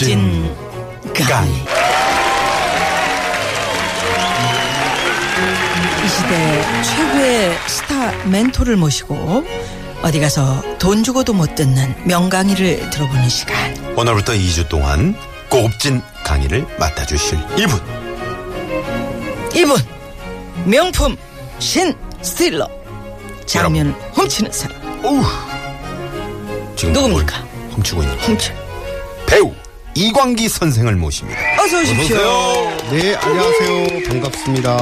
고급진 간. 이 시대 최고의 스타 멘토를 모시고 어디 가서 돈 주고도 못 듣는 명강의를 들어보는 시간. 오늘부터 2주 동안 고급진 강의를 맡아주실 이분. 이분 명품 신 스틸러 장면을 훔치는 사람 어우. 지금 누굽니까? 뭘 훔치고 있는 훔쳐. 배우 이광기 선생을 모십니다. 어서 오십시오. 네, 안녕하세요. 반갑습니다.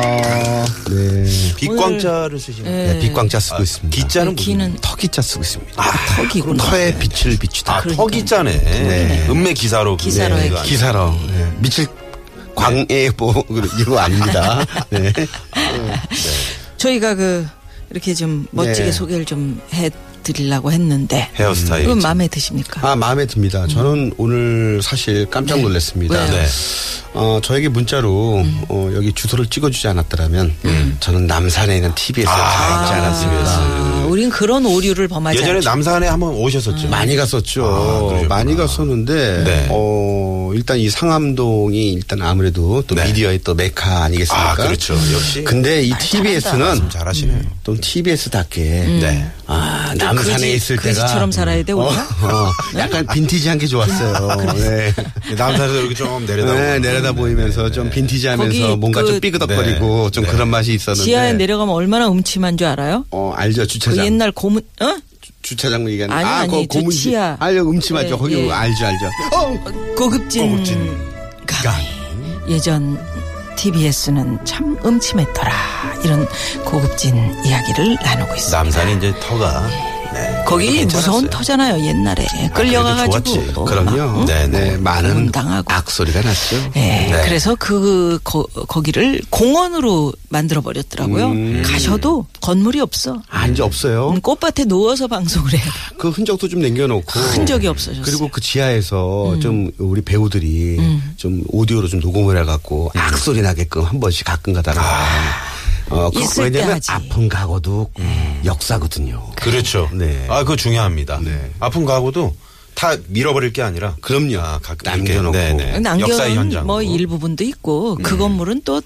네. 빛광자를 쓰시는 네. 네, 빛광자 쓰고 있습니다. 기자는 기는 턱기자 쓰고 있습니다. 턱이구나. 터에 빛을 비추다. 아, 턱기자네. 네. 음매 기사로. 기사로의 네? 기사로. 네. 미칠 광해 뭐 이거 아닙니다. 네. 저희가 그 이렇게 좀 멋지게 네. 소개를 좀 해 드리려고 했는데 헤어스타일. 그건 마음에 드십니까? 아, 마음에 듭니다. 저는 오늘 사실 깜짝 놀랐습니다. 왜요? 네. 어, 저에게 문자로 어, 여기 주소를 찍어주지 않았더라면 저는 남산에 있는 TBS에 가 있지 않았습니다. 아, 우린 그런 오류를 범하지 예전에 않죠. 남산에 한번 오셨었죠. 많이 갔었죠. 아, 그러셨구나. 많이 갔었는데 네. 어 일단 이 상암동이 일단 아무래도 또 네. 미디어의 또 메카 아니겠습니까? 아, 그렇죠. 역시. 근데 이 말씀 TBS는 잘하시네요. 또 TBS답게 네. 아 남산에 거지- 있을 때가 거지처럼 살아야 돼, 어, 우리가? 어, 약간 빈티지한 게 좋았어요. 네. 남산에서 이렇게 좀 내려다 네, 내려다 보이면서 좀 빈티지하면서 거기 뭔가 그- 좀 삐그덕거리고 네. 좀 네. 그런 맛이 있었는데 지하에 내려가면 얼마나 음침한 줄 알아요? 어 알죠 그 주차장 옛날 고문 어? 주차장 얘기하는 아니, 아, 아니, 거저 고문지. 알죠 음침하죠 예, 거기 예. 알죠 알죠 어 고급진, 고급진 강의. 예전 TBS는 참 음침했더라 이런 고급진 이야기를 나누고 있습니다. 남산이 이제 터가. 네. 거기. 무서운 터잖아요 옛날에 끌려가가지고 좋았지. 막, 그럼요 응? 네, 네, 네. 많은 당하고. 악소리가 났죠 네, 네. 그래서 그 거, 거기를 공원으로 만들어 버렸더라고요. 음. 가셔도 건물이 없어. 아 이제 없어요 음, 꽃밭에 누워서 방송을 해요. 그 흔적도 좀 남겨놓고 흔적이 없어졌어요. 그리고 그 지하에서 음. 좀 우리 배우들이 좀 오디오로 좀 녹음을 해갖고 악소리 나게끔 한 번씩 가끔 가다가 어, 그, 있을 때 왜냐면 하지. 아픈 각오도 역사거든요. 그렇죠. 네. 아, 그거 중요합니다. 네. 아픈 가구도 다 밀어버릴 게 아니라. 그럼요. 아, 남겨놓고. 네, 네. 역사의 남겨놓은 현장. 뭐 일부분도 있고 그 음. 건물은 또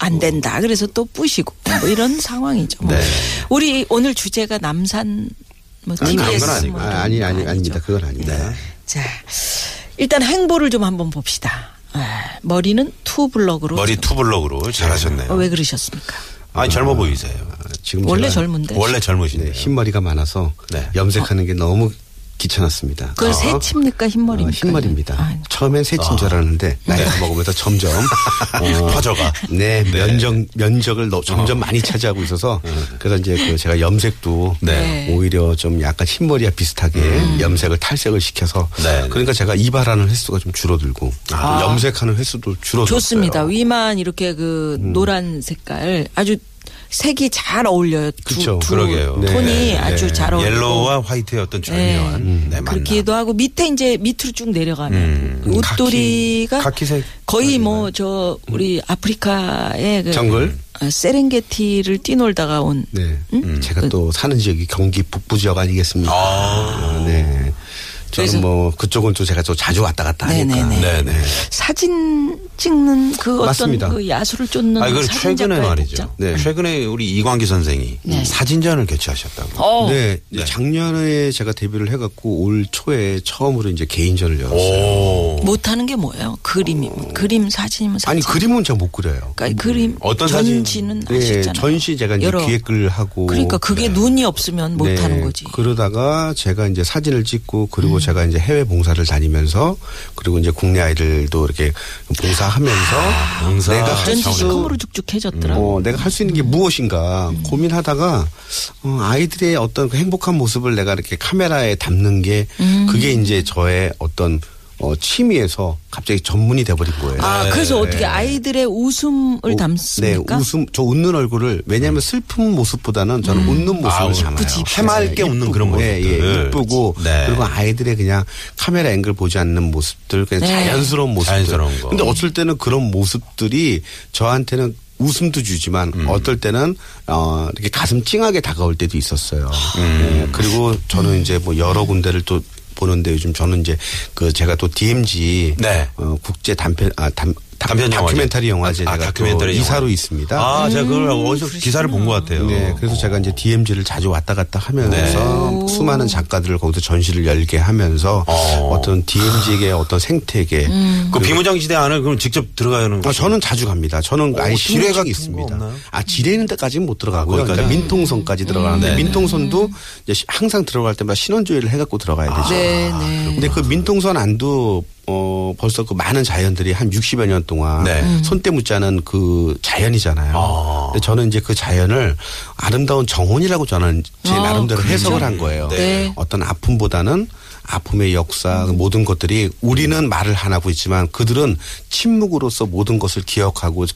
안 된다. 그래서 또 부시고 뭐 이런 상황이죠. 뭐. 네. 우리 오늘 주제가 남산 뭐 아니, TBS 그건 아니고. 뭐 아, 아니 거 아니 아니죠. 아닙니다. 그건 아닙니다. 자, 일단 행보를 좀 한번 봅시다. 아, 머리는 투블럭으로. 머리 좀- 투블럭으로 잘하셨네요. 어, 왜 그러셨습니까? 아니, 젊어 보이세요. 지금 원래 젊은데. 원래 젊으시네요. 네, 흰머리가 많아서 네. 염색하는 게 너무 귀찮았습니다. 그걸 어? 새칩니까 흰머리입니까? 어, 흰머리입니다. 아, 처음엔 새친 줄 알았는데 나이가 먹으면서 점점 어, 퍼져가. 네, 면적 면적을 너- 점점 많이 차지하고 있어서 그래서 이제 그 제가 염색도 네. 오히려 좀 약간 흰머리와 비슷하게 염색을 탈색을 시켜서 네. 그러니까 제가 이발하는 횟수가 좀 줄어들고 아. 염색하는 횟수도 줄어들었어요. 좋습니다. 위만 이렇게 그 음. 노란 색깔 아주 색이 잘 어울려요. 두, 그쵸. 두 그러게요. 톤이 네, 아주 네. 잘 어울리고. 옐로우와 화이트의 어떤 절묘한 네, 만남. 그렇기도 하고 밑에 이제 밑으로 쭉 내려가면 음, 웃돌이가 카키- 카키색 거의 뭐 저 우리 아프리카의 그 정글? 어, 세렝게티를 뛰놀다가 온 네. 음? 제가 또 사는 지역이 경기 북부 지역 아니겠습니까? 아, 네. 저는 뭐 그쪽은 또 제가 또 자주 왔다 갔다 하니까. 네네네. 네네. 사진 찍는 그 어떤 맞습니다. 그 야수를 쫓는 아, 이걸 사진 최근에 말이죠. 복장? 네. 최근에 우리 이광기 선생이 네. 사진전을 개최하셨다고. 어. 네, 네. 작년에 제가 데뷔를 해갖고 올 초에 처음으로 이제 개인전을 열었어요. 오. 못하는 게 뭐예요? 그림이 그림 사진이면 사진. 아니 그림은 제가 못 그려요. 그러니까 그림 어떤 사진? 전지는 네, 아시잖아요. 전시 제가 이제 기획을 하고. 그러니까 그게 눈이 없으면 못 네, 하는 거지. 그러다가 제가 이제 사진을 찍고 그리고 그리고 제가 이제 해외 봉사를 다니면서 그리고 이제 국내 아이들도 이렇게 봉사하면서 봉사. 내가 할 어쩐지 수 시커머로 죽죽해졌더라. 어, 내가 할 수 있는 게 무엇인가 음. 고민하다가 어, 아이들의 어떤 그 행복한 모습을 내가 이렇게 카메라에 담는 게 음. 그게 이제 저의 어떤 어, 취미에서 갑자기 전문이 돼버린 거예요. 아, 그래서 어떻게 아이들의 웃음을 네, 담습니까? 웃음, 저 웃는 얼굴을, 왜냐하면 슬픈 모습보다는 저는 음. 웃는 모습을 아, 담아요. 해맑게 웃는 그런 예, 예, 모습들. 이쁘고, 네. 그리고 아이들의 그냥 카메라 앵글 보지 않는 모습들, 그냥 네. 자연스러운 모습들. 자연스러운 거. 근데 어쩔 때는 그런 모습들이 저한테는 웃음도 주지만 음. 어떨 때는 어 이렇게 가슴 찡하게 다가올 때도 있었어요. 음. 예, 그리고 저는 이제 뭐 여러 군데를 또 보는데 요즘 저는 이제 그 제가 또 DMG 네. 어, 국제 단편 아 단, 다- 단편. 다큐멘터리 영화제 아, 제가 다큐멘터리 또 이사로. 있습니다. 아, 제가 그걸 어디서 기사를 본 것 같아요. 네, 그래서 제가 이제 DMZ를 자주 왔다 갔다 하면서 수많은 작가들을 거기서 전시를 열게 하면서 어. 어. 떤 DMZ의 어떤 생태계. 그 비무장 시대 안을 그럼 직접 들어가는 아, 저는 자주 갑니다. 저는 아예 어떻게 지뢰가 있습니다. 아, 지뢰 있는 데까지는 못 들어가고요. 그러니까 민통선까지 들어가는데 네, 네. 민통선도 이제 시- 항상 들어갈 때마다 신원조회를 해갖고 들어가야 되죠. 네, 네. 근데 그 민통선 안도 어 벌써 그 많은 자연들이 한 60여 년 동안 네. 손때 묻자는 그 자연이잖아요. 아. 근데 저는 이제 그 자연을 아름다운 정원이라고 저는 제 아, 나름대로 그렇죠. 해석을 한 거예요. 네. 어떤 아픔보다는 아픔의 역사 그 모든 것들이 우리는 말을 안 하고 있지만 그들은 침묵으로서 모든 것을 기억하고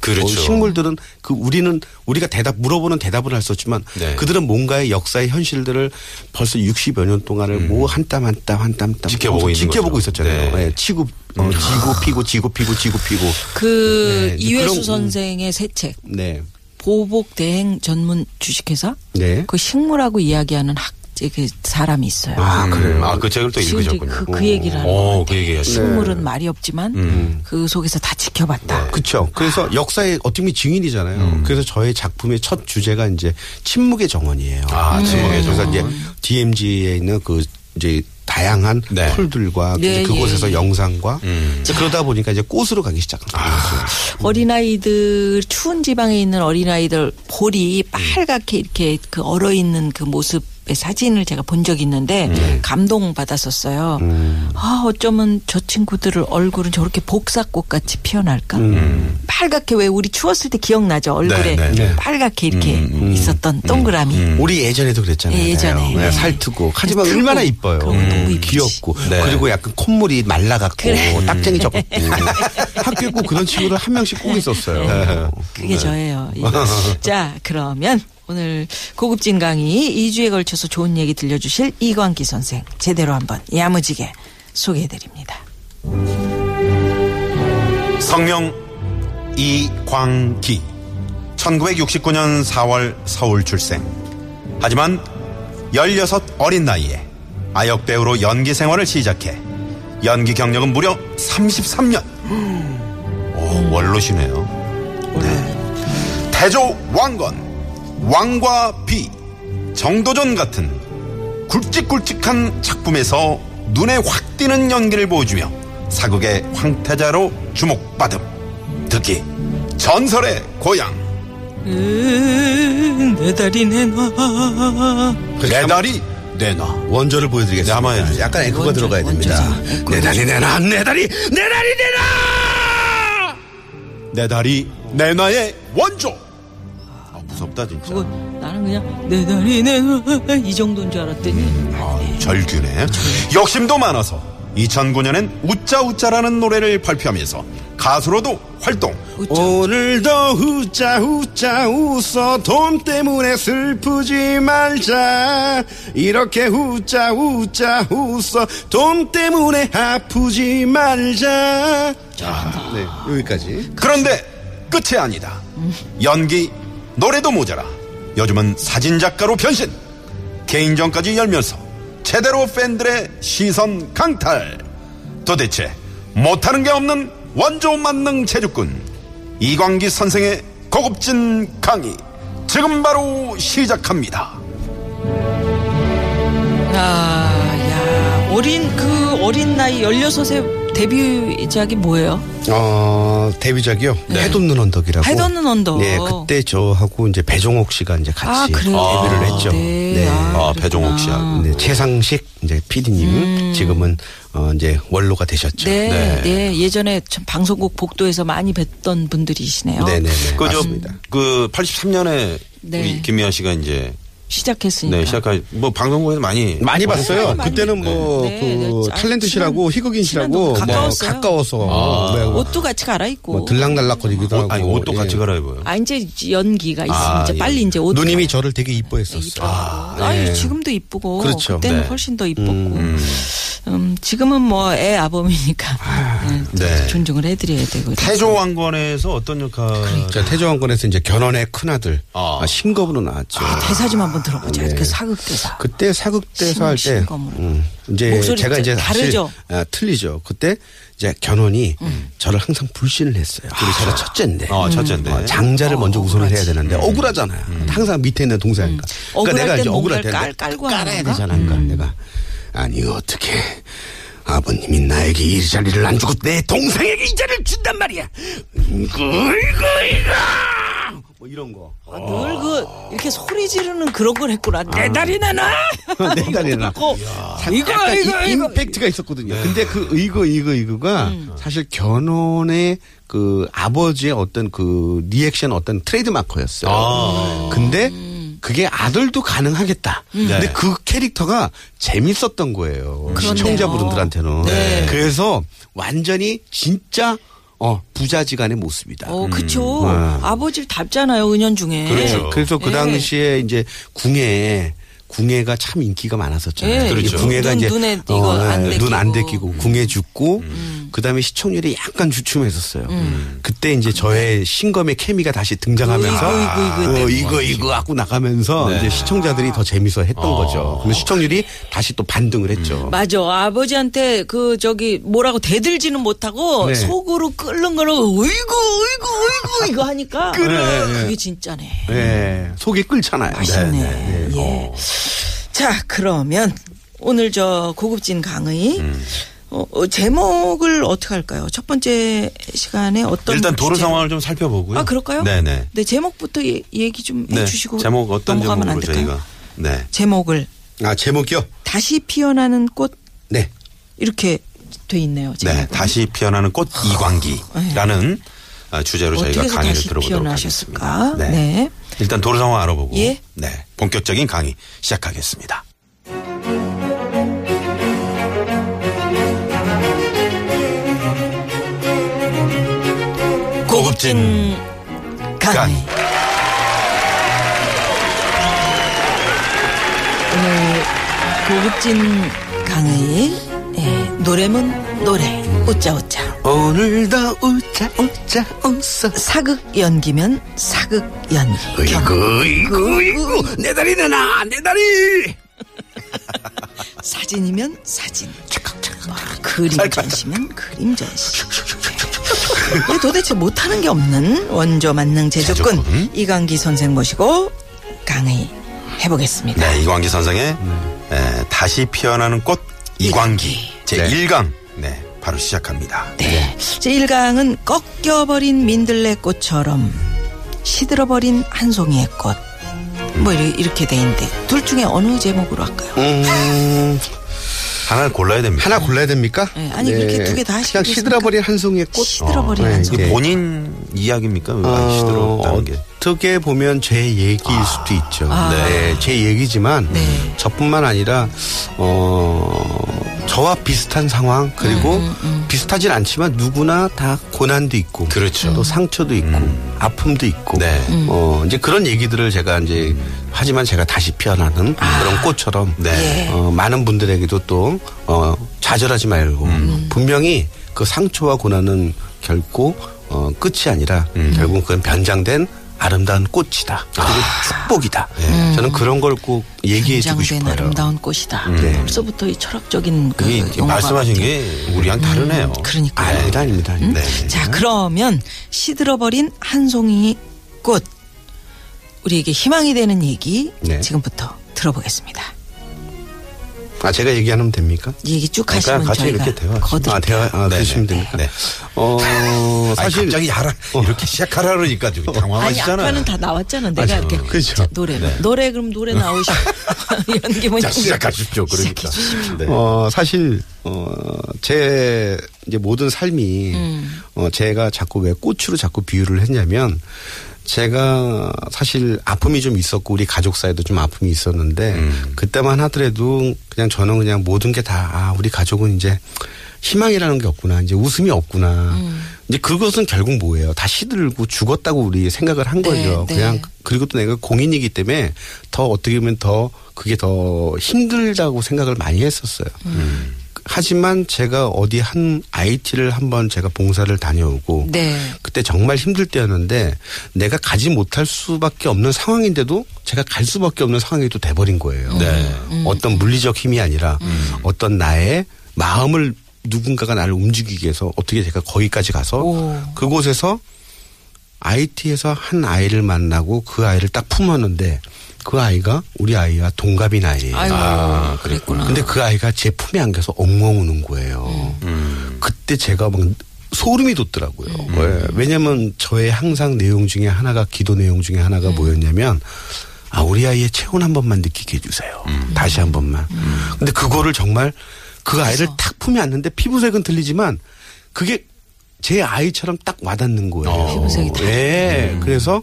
그렇죠. 어, 식물들은 그 우리는 우리가 대답 물어보는 대답을 할 수 없지만 네. 그들은 뭔가의 역사의 현실들을 벌써 60여 년 동안을 뭐한 땀 한 땀 한 땀 한땀 음. 지켜보고 있는 지켜보고 거죠. 있었잖아요. 네. 예, 치고 어, 지고 피고 지고 피고 지고 피고 그 네, 이회수 그런- 선생의 새 책 네. 보복 대행 전문 주식회사 네. 그 식물하고 이야기하는 학 그 사람이 있어요. 아, 그래요. 아, 그 책을 또 읽으셨군요. 그, 그 얘기를 하는 오, 것그 같아요. 얘기 하시네. 식물은 말이 없지만 음. 그 속에서 다 지켜봤다. 그렇죠. 그래서 역사의 어떻게 보면 증인이잖아요. 음. 그래서 저의 작품의 첫 주제가 이제 침묵의 정원이에요. 아, 침묵의 그래서 이제 DMZ에 있는 그 이제 다양한 네. 풀들과 네, 그곳에서 예, 예. 영상과 음. 그러다 보니까 이제 꽃으로 가기 시작한 거죠. 어린아이들 추운 지방에 있는 어린아이들 볼이 빨갛게 이렇게 그 얼어 있는 그 모습의 사진을 제가 본 적이 있는데 감동 받았었어요. 아 어쩌면 저 친구들을 얼굴은 저렇게 복사꽃 같이 피어날까? 빨갛게 왜 우리 추웠을 때 기억나죠? 얼굴에 네, 네, 네. 빨갛게 이렇게 있었던 동그라미. 우리 예전에도 그랬잖아요. 예, 예전에. 네, 네. 살트고 하지만 크고. 얼마나 이뻐요. 음. 귀엽고 네. 그리고 약간 콧물이 말라갖고 그래. 딱쟁이 적고 학교에 꼭 그런 친구들 한 명씩 꼭 있었어요. 그게 저예요. 예. 자, 그러면 오늘 고급진 강의 2주에 걸쳐서 좋은 얘기 들려주실 이광기 선생 제대로 한번 야무지게 소개해드립니다. 성명 이광기. 1969년 4월 서울 출생. 하지만 16 어린 나이에 아역 배우로 연기 생활을 시작해 연기 경력은 무려 33년. 오 원로시네요. 네. 태조 왕건 왕과 비 정도전 같은 굵직굵직한 작품에서 눈에 확 띄는 연기를 보여주며 사극의 황태자로 주목받음 특히 전설의 고향 내 다리 내놔. 내 다리 내놔 원조를 보여드리겠습니다. 네, 한번 해주세요. 약간 에코가 원조, 들어가야 됩니다. 내 다리 내놔, 내 다리, 내 다리 내놔! 내 다리 내놔의 원조 아, 무섭다 진짜. 그거 나는 그냥 내 다리 내놔 이 정도인 줄 알았더니. 아, 절규네. 욕심도 많아서 2009년엔 우짜우짜라는 노래를 발표하면서 가수로도 활동. 오늘도 후짜 후짜 웃어 돈 때문에 슬프지 말자. 이렇게 후짜 후짜 웃어 돈 때문에 아프지 말자. 네 여기까지. 그런데 끝이 아니다. 연기, 노래도 모자라. 요즘은 사진작가로 변신. 개인전까지 열면서 제대로 팬들의 시선 강탈. 도대체 못하는 게 없는 원조 만능 제주꾼 이광기 선생의 고급진 강의 지금 바로 시작합니다. 아, 야, 어린 그 어린 나이 16세 데뷔작이 뭐예요? 어 데뷔작이요 해돋는 언덕이라고 해돋는 언덕. 네 그때 저하고 이제 배종옥 씨가 이제 같이 아? 데뷔를 했죠 네. 네. 아, 그랬구나. 배종옥 씨하고. 네, 최상식 이제 PD님 지금은 어 이제 원로가 되셨죠. 네, 네. 네, 예전에 참 방송국 복도에서 많이 뵀던 분들이시네요. 네네네. 그, 저, 맞습니다. 그 83년에 네. 우리 김미아 씨가 이제 시작했으니까. 네, 시작할 뭐 방송국에서 많이 많이 봤어요. 많이 그때는 뭐 네, 그 네. 아, 탤런트시라고 친한- 희극인시라고 친한 뭐 가까웠어요. 가까워서 아. 뭐 옷도 같이 갈아입고. 뭐 들락날락거리기도 옷, 하고 아니 옷도 예. 같이 갈아입어요. 아 이제 연기가 있으면 아, 이제 예. 빨리 이제 옷 누님이 저를 되게 이뻐했었어요. 이쁘더라고. 아, 니 네. 지금도 이쁘고 그렇죠. 그때는 네. 훨씬 더 이뻤고 음. 지금은 뭐 애 아범이니까 네, 네. 존중을 해드려야 되고 태조 왕건에서 어떤 역할? 자, 태조 왕건에서 이제 견훤의 큰 아들 아. 아, 신검으로 나왔죠. 대사 좀 한번 들어보자 네. 그 사극 대사 그때 사극대사 신- 할 때. 음, 이제 제가 이제 다르죠? 아, 틀리죠. 그때 이제 견훤이 저를 항상 불신을 했어요. 그리고 제가 첫째인데. 어, 첫째인데. 어, 장자를 먼저 우선을 해야 되는데 억울하잖아요. 항상 밑에 있는 동생이니까. 억울할 그러니까 내가 땐 이제 억울할 깔- 깔고 깔아야 하는 건가? 되잖아. 그러니까 내가 아니 어떻게 아버님이 나에게 이 자리를 안 주고 내 동생에게 이 자리를 준단 말이야. 이거 이거 이거 뭐 이런 거. 늘그 이렇게 소리 지르는 그런 걸 했구나 내 다리 내놔 내 다리나. 고 이거 이거 이거 임팩트가 있었거든요. 근데 그 이거 이거 이거가 사실 견훤의 그 아버지의 어떤 그 리액션 어떤 트레이드 마크였어요. 아. 근데 그게 아들도 가능하겠다. 근데 네. 그 캐릭터가 재밌었던 거예요. 그렇네요. 시청자분들한테는. 네. 그래서 완전히 진짜 어 부자지간의 모습이다. 어 그쵸 음. 아버지를 닮잖아요 은연 중에 그렇죠. 그래서 그 예. 당시에 이제 궁예 궁예가 참 인기가 많았었잖아요. 예. 그렇죠. 궁예가 눈, 이제 눈에 이거 안 예, 눈안 데끼고. 데끼고 궁예 죽고 그다음에 시청률이 약간 주춤했었어요. 그때 이제 저의 신검의 케미가 다시 등장하면서 이거, 이거, 이거 어, 때문에. 이거 이거 하고 나가면서 이제 시청자들이 더 재밌어 했던 거죠. 그러면 시청률이 다시 또 반등을 했죠. 맞아 아버지한테 그 저기 뭐라고 대들지는 못하고 네. 속으로 끓는 거로 으이구 으이구 으이구 이거 하니까 그게 진짜네 네, 속이 끓잖아요. 맛있네 네, 네, 네. 예. 자 그러면 오늘 저 고급진 강의 음. 어, 어, 제목을 어떻게 할까요? 첫 번째 시간에 어떤 일단 도로 주제? 상황을 좀 살펴보고요. 아 그럴까요? 네네. 네 제목부터 예- 얘기 좀 네. 해주시고 제목 어떤 넘어가면 안 제목으로 될까요? 저희가 네. 제목을 아 제목이요? 다시 피어나는 꽃 네. 이렇게 돼 있네요. 네. 제목은. 다시 피어나는 꽃 이광기라는 아, 주제로 저희가 강의를 들어보도록? 하겠습니다. 네. 일단 도로 상황 알아보고 예. 네. 본격적인 강의 시작하겠습니다. 고급진 강의. 오늘 고급진 강의 네, 노래문 노래 웃자 웃자. 오늘도 웃자 웃자 웃어. 사극 연기면 사극 연기. 이구 이구 이구. 내 다리 내놔 내 다리. 사진이면 사진. 와, 그림 전시면 그림 전시. 왜 도대체 못하는 게 없는 원조 만능 제조꾼. 이강기 선생 모시고 강의 해보겠습니다. 네, 이광기 선생의 에, 다시 피어나는 꽃 이광기. 제 1강 네, 바로 시작합니다. 네. 제 1강은 꺾여버린 민들레 꽃처럼 시들어버린 한 송이의 꽃. 뭐 이렇게, 이렇게 돼 있는데 둘 중에 어느 제목으로 할까요? 음, 하나를 골라야 됩니다. 하나 골라야 됩니까? 네, 아니, 그렇게 두 개다 그냥 하시겠습니까? 시들어버린 한 송이의 꽃. 시들어버린 네, 한 송이. 본인 이야기입니까? 왜 어, 시들었다는 게. 어떻게 보면 제 얘기일 수도 있죠. 아. 네, 제 얘기지만 네. 저뿐만 아니라 어 저와 비슷한 상황 그리고 음, 비슷하진 않지만 누구나 다 고난도 있고 그렇죠. 또 상처도 있고 아픔도 있고 네. 음. 어 이제 그런 얘기들을 제가 이제 하지만 제가 다시 피어나는 그런 꽃처럼 네. 예. 어, 많은 분들에게도 또 어, 좌절하지 말고 음. 분명히 그 상처와 고난은 결코 어, 끝이 아니라 음. 결국 그건 변장된 아름다운 꽃이다. 그리고 축복이다. 저는 그런 걸 꼭 얘기해 주고 싶어요. 아름다운 꽃이다. 네. 벌써부터 이 철학적인 그 말씀하신 같아요. 게 우리랑 다르네요. 그러니까요. 아닙니다, 아닙니다. 아닙니다. 네. 자, 그러면 시들어버린 한 송이 꽃. 우리에게 희망이 되는 얘기 네. 지금부터 들어보겠습니다. 아 제가 얘기하면 됩니까? 얘기 쭉 그냥 하시면 같이 이렇게 대화. 거들. 아 대화 아, 네, 그러시면 네. 됩니까? 네. 어 아니, 사실 갑자기 하라 이렇게 시작하라 그러니까 좀 아니 당황하시잖아요. 아까는 다 나왔잖아. 내가 저- 이렇게 그렇죠. 자, 노래 노래 그럼 노래 나오시 연기면 자, 시작하십시오. 그러니까. 네. 어, 사실, 어, 제, 이제 모든 삶이, 음. 어, 제가 자꾸 왜 꽃으로 자꾸 비유를 했냐면, 제가 사실 아픔이 좀 있었고, 우리 가족 사이도 좀 아픔이 있었는데, 음. 그때만 하더라도 그냥 저는 그냥 모든 게 다, 아, 우리 가족은 이제 희망이라는 게 없구나. 이제 웃음이 없구나. 음. 이제 그것은 결국 뭐예요? 다 시들고 죽었다고 우리 생각을 한 네, 거죠. 네. 그냥 그리고 또 내가 공인이기 때문에 더 어떻게 보면 더 그게 더 힘들다고 생각을 많이 했었어요. 음. 하지만 제가 어디 한 IT를 한번 제가 봉사를 다녀오고 네. 그때 정말 힘들 때였는데 내가 가지 못할 수밖에 없는 상황인데도 제가 갈 수밖에 없는 상황이 또 돼버린 거예요. 네. 어떤 물리적 힘이 아니라 어떤 나의 마음을 누군가가 나를 움직이게 해서 어떻게 제가 거기까지 가서 오. 그곳에서 IT에서 한 아이를 만나고 그 아이를 딱 품었는데 그 아이가 우리 아이와 동갑인 아이예요. 아이고 아, 그랬구나. 근데 그 아이가 제 품에 안겨서 엉엉 우는 거예요. 음. 그때 제가 막 소름이 돋더라고요. 왜? 왜냐면 저의 항상 내용 중에 하나가 기도 내용 중에 하나가 뭐였냐면 아 우리 아이의 체온 한 번만 느끼게 해주세요. 다시 한 번만. 근데 그거를 정말 그 아이를 탁 품에 안는데 피부색은 틀리지만 그게 제 아이처럼 딱 와닿는 거예요. 어. 피부색이 다 네. 그래서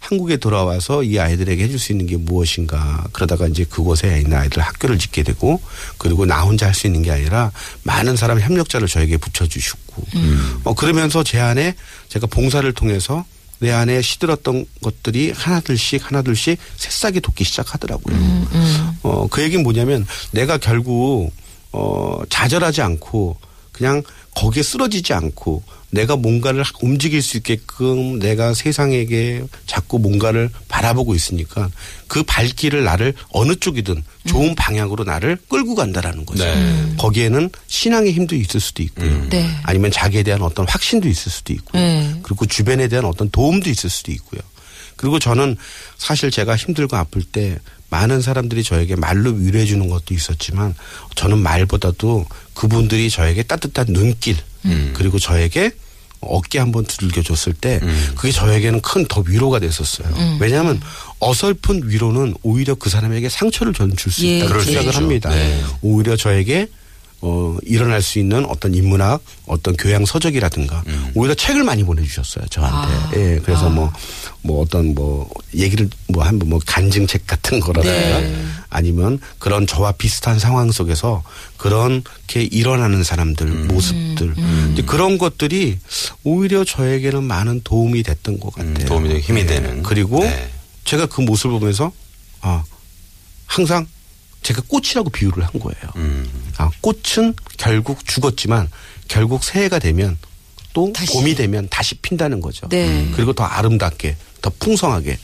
한국에 돌아와서 이 아이들에게 해줄 수 있는 게 무엇인가. 그러다가 이제 그곳에 있는 아이들 학교를 짓게 되고 그리고 나 혼자 할 수 있는 게 아니라 많은 사람 협력자를 저에게 붙여주시고 어, 그러면서 제 안에 제가 봉사를 통해서 내 안에 시들었던 것들이 하나둘씩 하나둘씩 새싹이 돋기 시작하더라고요. 어, 그 얘기는 뭐냐면 내가 결국 어, 좌절하지 않고 그냥 거기에 쓰러지지 않고 내가 뭔가를 움직일 수 있게끔 내가 세상에게 자꾸 뭔가를 바라보고 있으니까 그 발길을 나를 어느 쪽이든 좋은 방향으로 나를 끌고 간다라는 거죠. 네. 거기에는 신앙의 힘도 있을 수도 있고요. 네. 아니면 자기에 대한 어떤 확신도 있을 수도 있고요. 네. 그리고 주변에 대한 어떤 도움도 있을 수도 있고요. 그리고 저는 사실 제가 힘들고 아플 때 많은 사람들이 저에게 말로 위로해 주는 것도 있었지만 저는 말보다도 그분들이 저에게 따뜻한 눈길 그리고 저에게 어깨 한번 두들겨 줬을 때 그게 저에게는 큰 더 위로가 됐었어요. 왜냐하면 어설픈 위로는 오히려 그 사람에게 상처를 저는 줄수 예, 있다고 수 생각을. 합니다. 네. 오히려 저에게 어, 일어날 수 있는 어떤 인문학, 어떤 교양 서적이라든가, 음. 오히려 책을 많이 보내주셨어요, 저한테. 아. 예, 그래서 뭐, 뭐 어떤 뭐, 얘기를 뭐 한번 뭐 간증책 같은 거라든가, 네. 아니면 그런 저와 비슷한 상황 속에서 그렇게 일어나는 사람들, 음. 모습들, 이제 그런 것들이 오히려 저에게는 많은 도움이 됐던 것 같아요. 음, 도움이 되고 힘이 예. 되는. 그리고 네. 제가 그 모습을 보면서, 아, 항상 제가 꽃이라고 비유를 한 거예요. 음. 아, 꽃은 결국 죽었지만 결국 새해가 되면 또 다시. 봄이 되면 다시 핀다는 거죠. 네. 그리고 더 아름답게, 더 풍성하게.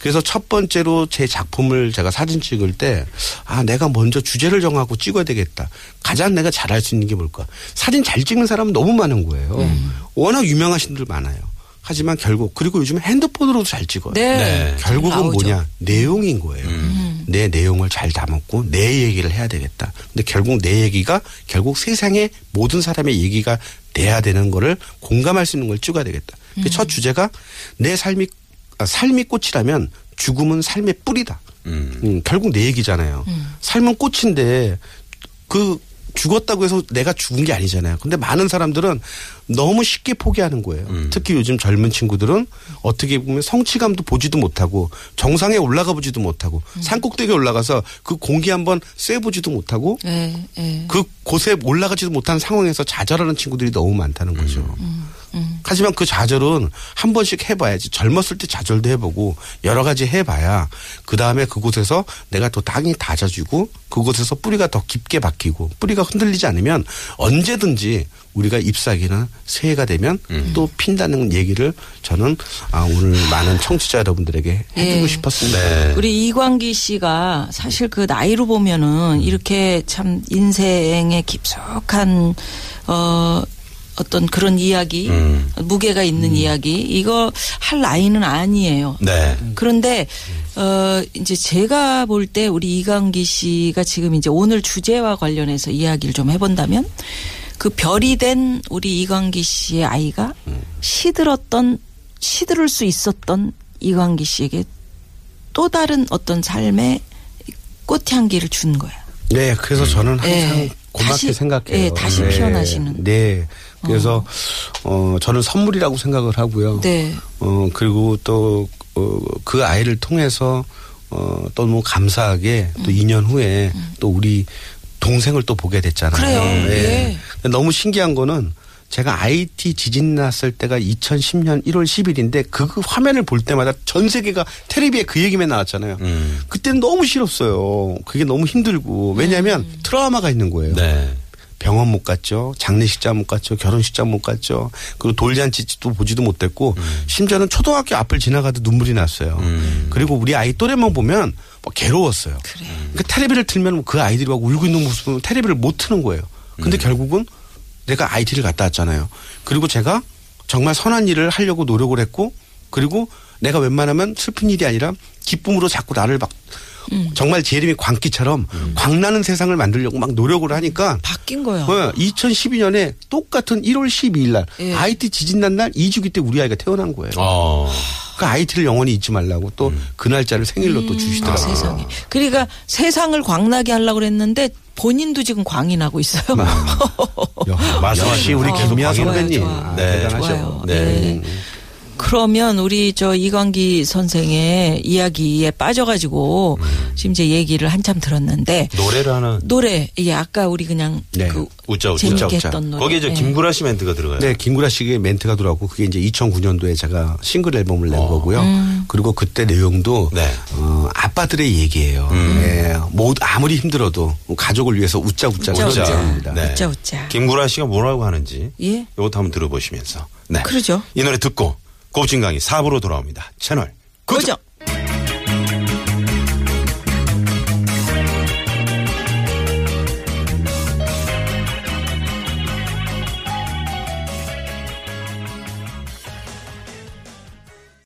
그래서 첫 번째로 제 작품을 제가 사진 찍을 때, 아, 내가 먼저 주제를 정하고 찍어야 되겠다. 가장 내가 잘할 수 있는 게 뭘까? 사진 잘 찍는 사람은 너무 많은 거예요. 음. 워낙 유명하신 분들 많아요. 하지만 결국, 그리고 요즘 핸드폰으로도 잘 찍어요. 네. 네. 결국은 나오죠. 뭐냐 내용인 거예요. 내 내용을 잘 담았고 내 얘기를 해야 되겠다. 근데 결국 내 얘기가 결국 세상의 모든 사람의 얘기가 돼야 되는 거를 공감할 수 있는 걸 찍어야 되겠다. 그첫 주제가 내 삶이 아, 삶이 꽃이라면 죽음은 삶의 뿌리다. 음. 음, 결국 내 얘기잖아요. 삶은 꽃인데 그 죽었다고 해서 내가 죽은 게 아니잖아요. 근데 많은 사람들은 너무 쉽게 포기하는 거예요. 특히 요즘 젊은 친구들은 어떻게 보면 성취감도 보지도 못하고 정상에 올라가 보지도 못하고 산꼭대기에 올라가서 그 공기 한번 쐬보지도 못하고 예, 예. 그 곳에 올라가지도 못한 상황에서 좌절하는 친구들이 너무 많다는 거죠. 하지만 그 좌절은 한 번씩 해봐야지. 젊었을 때 좌절도 해보고 여러 가지 해봐야 그 다음에 그곳에서 내가 또 땅이 다져지고 그곳에서 뿌리가 더 깊게 박히고 뿌리가 흔들리지 않으면 언제든지 우리가 잎사귀나 새해가 되면 또 핀다는 얘기를 저는 아, 오늘 많은 청취자 여러분들에게 해주고 예. 싶었습니다. 네. 우리 이광기 씨가 사실 그 나이로 보면은 이렇게 참 인생의 깊숙한 어 어떤 그런 이야기, 음. 무게가 있는 이야기 이거 할 나이는 아니에요. 네. 그런데 어, 이제 제가 볼 때 우리 이강기 씨가 지금 이제 오늘 주제와 관련해서 이야기를 좀 해본다면 그 별이 된 우리 이광기 씨의 아이가 시들었던 시들을 수 있었던 이광기 씨에게 또 다른 어떤 삶의 꽃향기를 준 거야. 네, 그래서 저는 항상 네. 고맙게 다시, 생각해요. 네, 다시 피어나시는. 네. 그래서 어. 저는 선물이라고 생각을 하고요. 네. 어 그리고 또 어, 그 아이를 통해서 어, 또 뭐 감사하게 또 2년 후에 또 우리 동생을 또 보게 됐잖아요. 그래요. 예. 근데 너무 신기한 거는 제가 IT 지진 났을 때가 2010년 1월 10일인데 그, 그 화면을 볼 때마다 전 세계가 텔레비에 그 얘기만 나왔잖아요. 음. 그때는 너무 싫었어요. 그게 너무 힘들고 왜냐하면 음. 트라우마가 있는 거예요. 네. 병원 못 갔죠. 장례식장 못 갔죠. 결혼식장 못 갔죠. 그리고 돌잔치도 보지도 못했고 심지어는 초등학교 앞을 지나가도 눈물이 났어요. 음. 그리고 우리 아이 또래만 보면 뭐 괴로웠어요. 그러니까 텔레비를 틀면 그 아이들이 막 울고 있는 모습은 텔레비를 못 트는 거예요. 근데 결국은 내가 IT를 갔다 왔잖아요. 그리고 제가 정말 선한 일을 하려고 노력을 했고 그리고 내가 웬만하면 슬픈 일이 아니라 기쁨으로 자꾸 나를 막 정말 제 이름이 광기처럼 광나는 세상을 만들려고 막 노력을 하니까 바뀐 거야. 어, 2012년에 똑같은 1월 12일 날 예. IT 지진 난 날 2주기 때 우리 아이가 태어난 거예요. 어. 그 IT를 영원히 잊지 말라고 또그 날짜를 생일로 또 아, 주시더라고요. 세상에. 그러니까 세상을 광나게 하려고 그랬는데 본인도 지금 광이 나고 있어요. 야, 말씀하신 역시 우리 어, 김미아 선배님. 아, 네, 대단하셔. 네. 네. 그러면 우리 저 이광기 선생의 이야기에 빠져가지고 지금 이제 얘기를 한참 들었는데 노래를 하나 노래 이게 아까 우리 그냥 네. 그 웃자 웃자. 재밌게 웃자, 웃자. 했던 노래 거기에 저 네. 김구라 씨 멘트가 들어가요. 네, 김구라 씨의 멘트가 들어왔고 그게 이제 2009년도에 제가 싱글 앨범을 낸 어. 거고요. 음. 그리고 그때 내용도 네. 어, 아빠들의 얘기예요. 음. 예, 뭐 아무리 힘들어도 가족을 위해서 웃자 웃자 웃자, 웃자. 네. 웃자, 웃자. 김구라 씨가 뭐라고 하는지 예. 이것도 한번 들어보시면서 네. 그러죠. 이 노래 듣고 고진강이 4부로 돌아옵니다. 채널 고정. 고정.